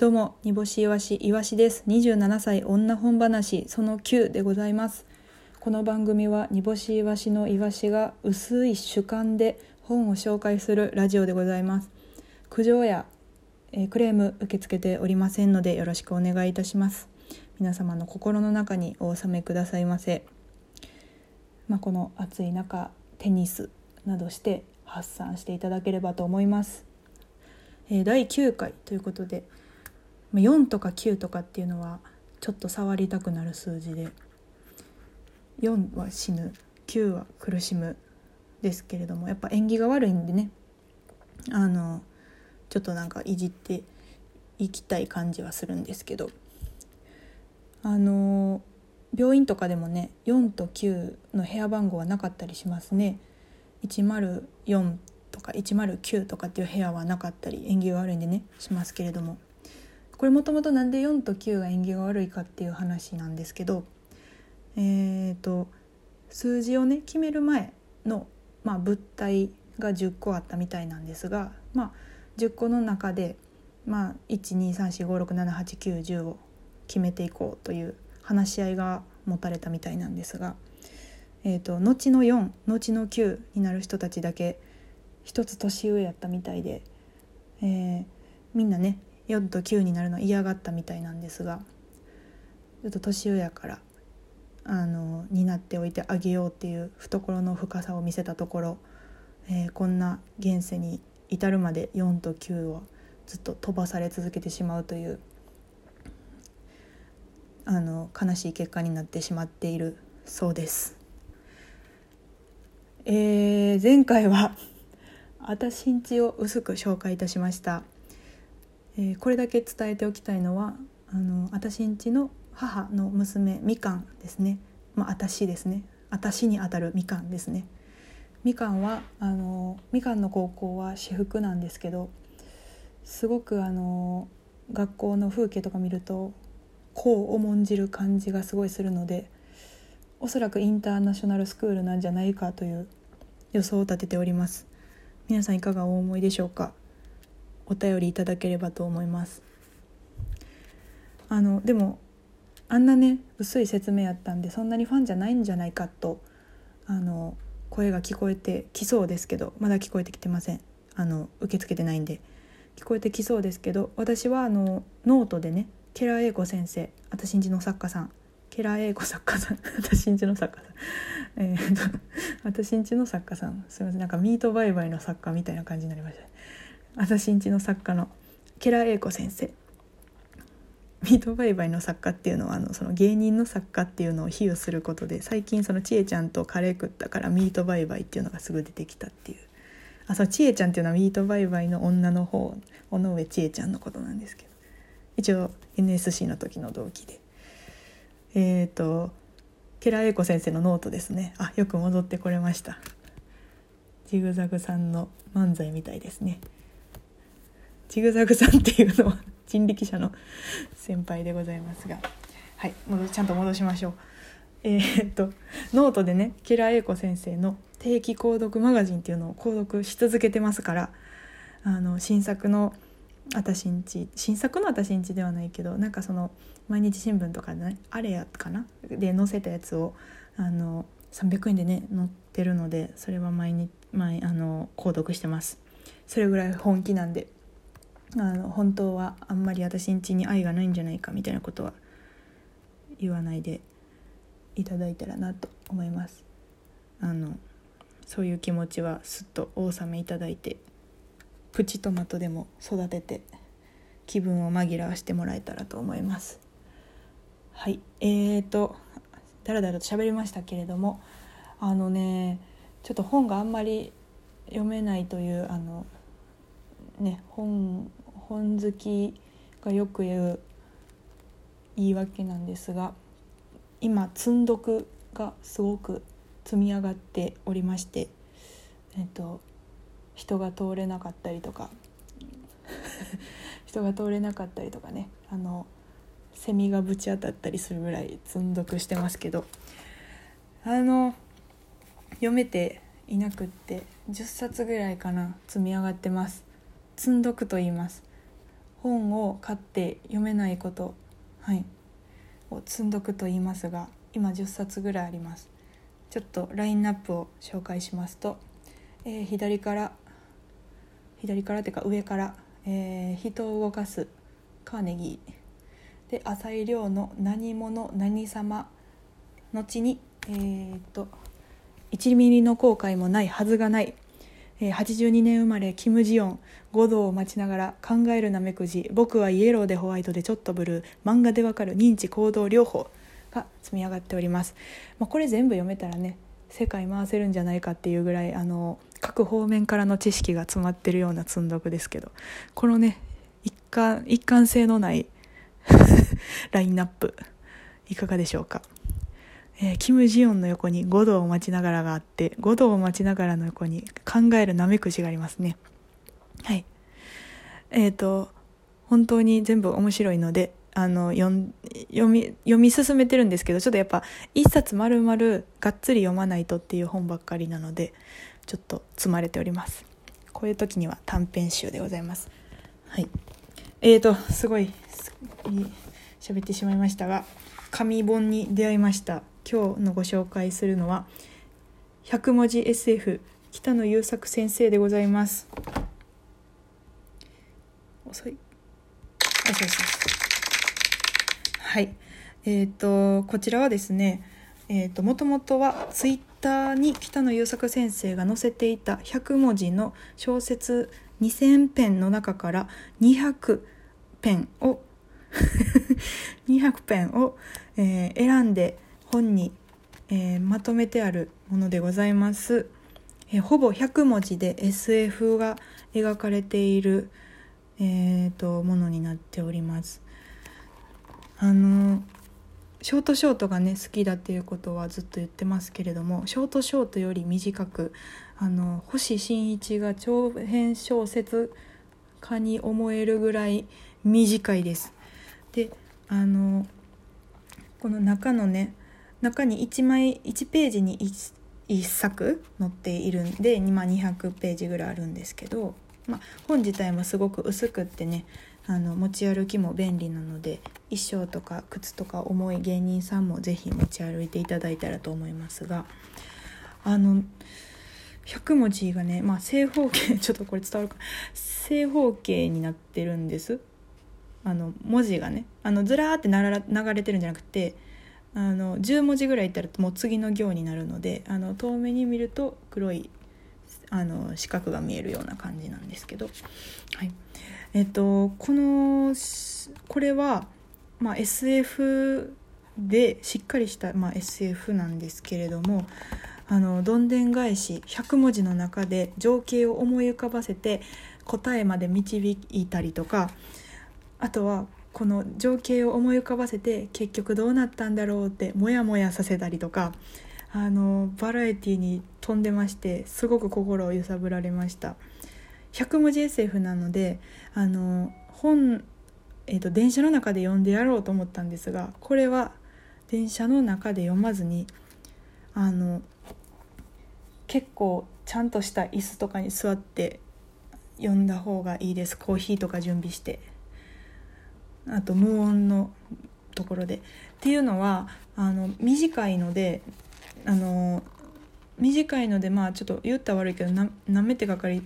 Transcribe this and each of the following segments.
どうも、煮干しいわし、いわしです。27歳女本話、その9でございます。この番組は煮干しいわしのいわしが薄い主観で本を紹介するラジオでございます。苦情や、えークレーム受け付けておりませんのでよろしくお願いいたします。皆様の心の中にお収めくださいませ。まあ、この暑い中、テニスなどして発散していただければと思います。えー第9回ということで、4とか9とかっていうのはちょっと触りたくなる数字で。4は死ぬ。9は苦しむですけれどもやっぱ縁起が悪いんでね。あのちょっとなんかいじっていきたい感じはするんですけど。あの病院とかでもね4と9の部屋番号はなかったりしますね。104とか109とかっていう部屋はなかったり縁起が悪いんでねしますけれども。これもともとなんで4と9が縁起が悪いかっていう話なんですけどえー、と数字をね決める前の、まあ、物体が10個あったみたいなんですが、まあ、10個の中で、まあ、12345678910を決めていこうという話し合いが持たれたみたいなんですが、えー、と後の4後の9になる人たちだけ一つ年上やったみたいで、えーみんなね4と9になるの嫌がったみたいなんですがちょっと年上やからあのになっておいてあげようっていう懐の深さを見せたところ、えーこんな現世に至るまで4と9をずっと飛ばされ続けてしまうというあの悲しい結果になってしまっているそうです。えー前回はあたしんちを薄く紹介いたしました。えーこれだけ伝えておきたいのはあの私んちの母の娘みかんですね。まあ私ですね。私にあたるみかんですね。みかんはあのみかんの高校は私服なんですけどすごくあの学校の風景とか見るとこう重んじる感じがすごいするのでおそらくインターナショナルスクールなんじゃないかという予想を立てております。皆さんいかがお思いでしょうか？お便りいただければと思います。あのでもあんなね薄い説明やったんでそんなにファンじゃないんじゃないかとあの声が聞こえてきそうですけどまだ聞こえてきてません。あの受け付けてないんで。聞こえてきそうですけど私はあのノートでねけらえいこ先生私んちの作家さん。けらえいこ作家さん。私んちの作家さん。えー、と私んちの作家さん。すみません。なんかミートバイバイの作家みたいな感じになりましたね。私んちの作家のけらえいこ先生。ミートバイバイの作家っていうのはあのその芸人の作家っていうのを比喩することで最近そのちえちゃんとカレー食ったからミートバイバイっていうのがすぐ出てきたっていう。あそうちえちゃんっていうのはミートバイバイの女の方尾上千恵ちゃんのことなんですけど。一応 NSC の時の同期で。えっ、とけらえいこ先生のノートですね。あよく戻ってこれました。ジグザグさんの漫才みたいですね。ジグザグさんっていうのは人力車の先輩でございますが。はいちゃんと戻しましょう。えーっとノートでねけらえいこ先生の定期購読マガジンっていうのを購読し続けてますからあの新作の「あたしんち」新作の「あたしんち」ではないけどなんかその毎日新聞とかでねあれやかな？で載せたやつをあの300円でね載ってるのでそれは毎日毎あの購読してます。それぐらい本気なんで。あの本当はあんまり私ん家に愛がないんじゃないかみたいなことは言わないでいただいたらなと思います。あのそういう気持ちはすっとお納めいただいてプチトマトでも育てて気分を紛らわしてもらえたらと思います。はい。えーとだらだらと喋りましたけれどもあのねちょっと本があんまり読めないというあのね本本好きがよく言う言い訳なんですが今積んどくがすごく積み上がっておりましてえっと人が通れなかったりとか 人が通れなかったりとかねあのセミがぶち当たったりするぐらい積んどくしてますけどあの読めていなくって10冊ぐらいかな積み上がってます。積んどくと言います。本を買って読めないことはいを積んどくと言いますが今10冊ぐらいあります。ちょっとラインナップを紹介しますと、えー、左から左からっていうか上から、えー、人を動かすカーネギー。で浅井亮の何者何様後にえー、っと1ミリの後悔もないはずがない82年生まれキム・ジヨン。五道を待ちながら考えるなめくじ。僕はイエローでホワイトでちょっとブルー。漫画でわかる認知行動療法。が積み上がっております、まあ、これ全部読めたらね世界回せるんじゃないかっていうぐらいあの各方面からの知識が詰まってるような積んどくですけど。このね一貫一貫性のない ラインナップいかがでしょうか？えー、キム・ジヨンの横に五道を待ちながらがあって五道を待ちながらの横に考えるなめくじがありますね。はい。えっ、ー、と本当に全部面白いのであの読み読み進めてるんですけどちょっとやっぱ一冊丸々がっつり読まないとっていう本ばっかりなのでちょっと積まれております。こういう時には短編集でございます。はい。えーとすごい喋ってしまいましたが紙本に出会いました。今日のご紹介するのは100文字 SF 北野優作先生でございます。遅い。遅い遅いはい。えっ、ー、とこちらはですねえーと、もともとはツイッターに北野優作先生が載せていた100文字の小説2000編の中から200編を 200編を、えー、選んで本に、えー、まとめてあるものでございます、えー、ほぼ100文字で SF が描かれている、えーと、ものになっておりますあのショートショートがね好きだっていうことはずっと言ってますけれどもショートショートより短くあの星新一が長編小説家に思えるぐらい短いです。であのこの中のね中に1枚1ページに 1, 1作載っているんで、今200ページぐらいあるんですけど、まあ、本自体もすごく薄くってねあの持ち歩きも便利なので衣装とか靴とか重い芸人さんも是非持ち歩いていただいたらと思いますがあの100文字がね、まあ、正方形 ちょっとこれ伝わるか正方形になってるんです。あの文字がねあのずらーって流れてるんじゃなくてあの10文字ぐらいいったらもう次の行になるのであの遠目に見ると黒いあの四角が見えるような感じなんですけど、はい。えっと、このこれは、まあ、SF でしっかりした、まあ、SF なんですけれどもあのどんでん返し100文字の中で情景を思い浮かばせて答えまで導いたりとかあとはこの情景を思い浮かばせて結局どうなったんだろうってモヤモヤさせたりとかあのバラエティに飛んでましてすごく心を揺さぶられました。100文字 SF なのであの本、えーと、電車の中で読んでやろうと思ったんですがこれは電車の中で読まずにあの結構ちゃんとした椅子とかに座って読んだ方がいいです。コーヒーとか準備して。あと無音のところで。っていうのはあの短いのであの短いのでまあちょっと言ったら悪いけどな舐めてかかり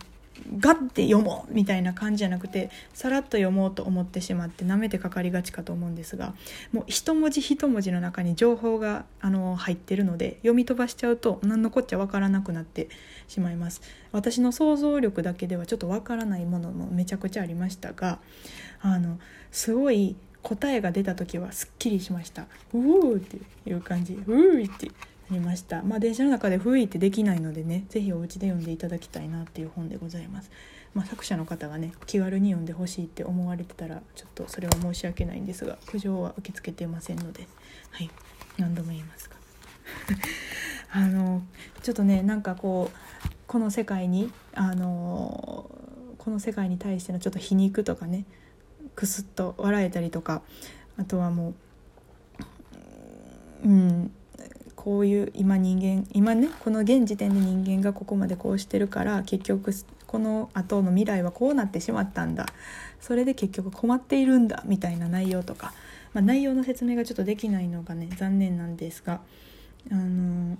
ガッて読もうみたいな感じじゃなくてさらっと読もうと思ってしまってなめてかかりがちかと思うんですがもう一文字一文字の中に情報があの入ってるので読み飛ばしちゃうと何のこっちゃ分からなくなってしまいます。私の想像力だけではちょっと分からないものもめちゃくちゃありましたがあのすごい答えが出た時はすっきりしました。うーっていう感じ。うーって。なりました。まあ電車の中でふいってできないのでね是非お家で読んでいただきたいなっていう本でございます。まあ、作者の方がね気軽に読んでほしいって思われてたらちょっとそれは申し訳ないんですが苦情は受け付けてませんのではい。何度も言いますが あのちょっとねなんかこうこの世界にあのこの世界に対してのちょっと皮肉とかねクスッと笑えたりとかあとはもううんこういう今人間今ねこの現時点で人間がここまでこうしてるから結局この後の未来はこうなってしまったんだそれで結局困っているんだみたいな内容とか、まあ、内容の説明がちょっとできないのがね残念なんですがあの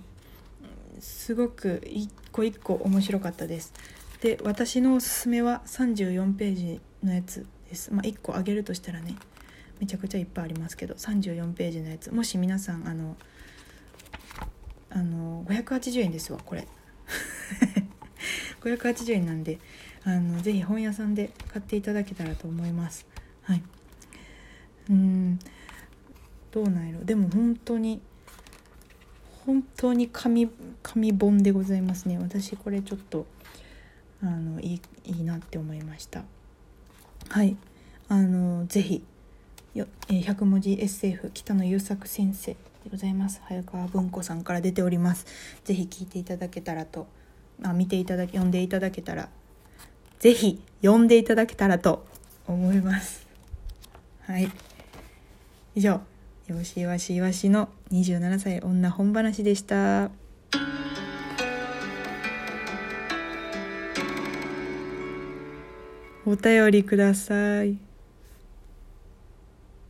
すごく一個一個面白かったです。で私のおすすめは34ページのやつです。まあ、1個あげるとしたらねめちゃくちゃいっぱいありますけど34ページのやつもし皆さんあのあの580円ですわこれ。580円なんであのぜひ本屋さんで買っていただけたらと思います。はい。うん。どうなんやろ。でも本当に本当に紙紙本でございますね。私これちょっとあのいいいいなって思いました。はい。あのぜひよ、100文字 SF 北野優作先生。でございます。早川文庫さんから出ております。ぜひ聞いていただけたらとあ見ていただけ読んでいただけたらぜひ読んでいただけたらと思います。はい。以上よしわしわしの27歳女本話でした。お便りください。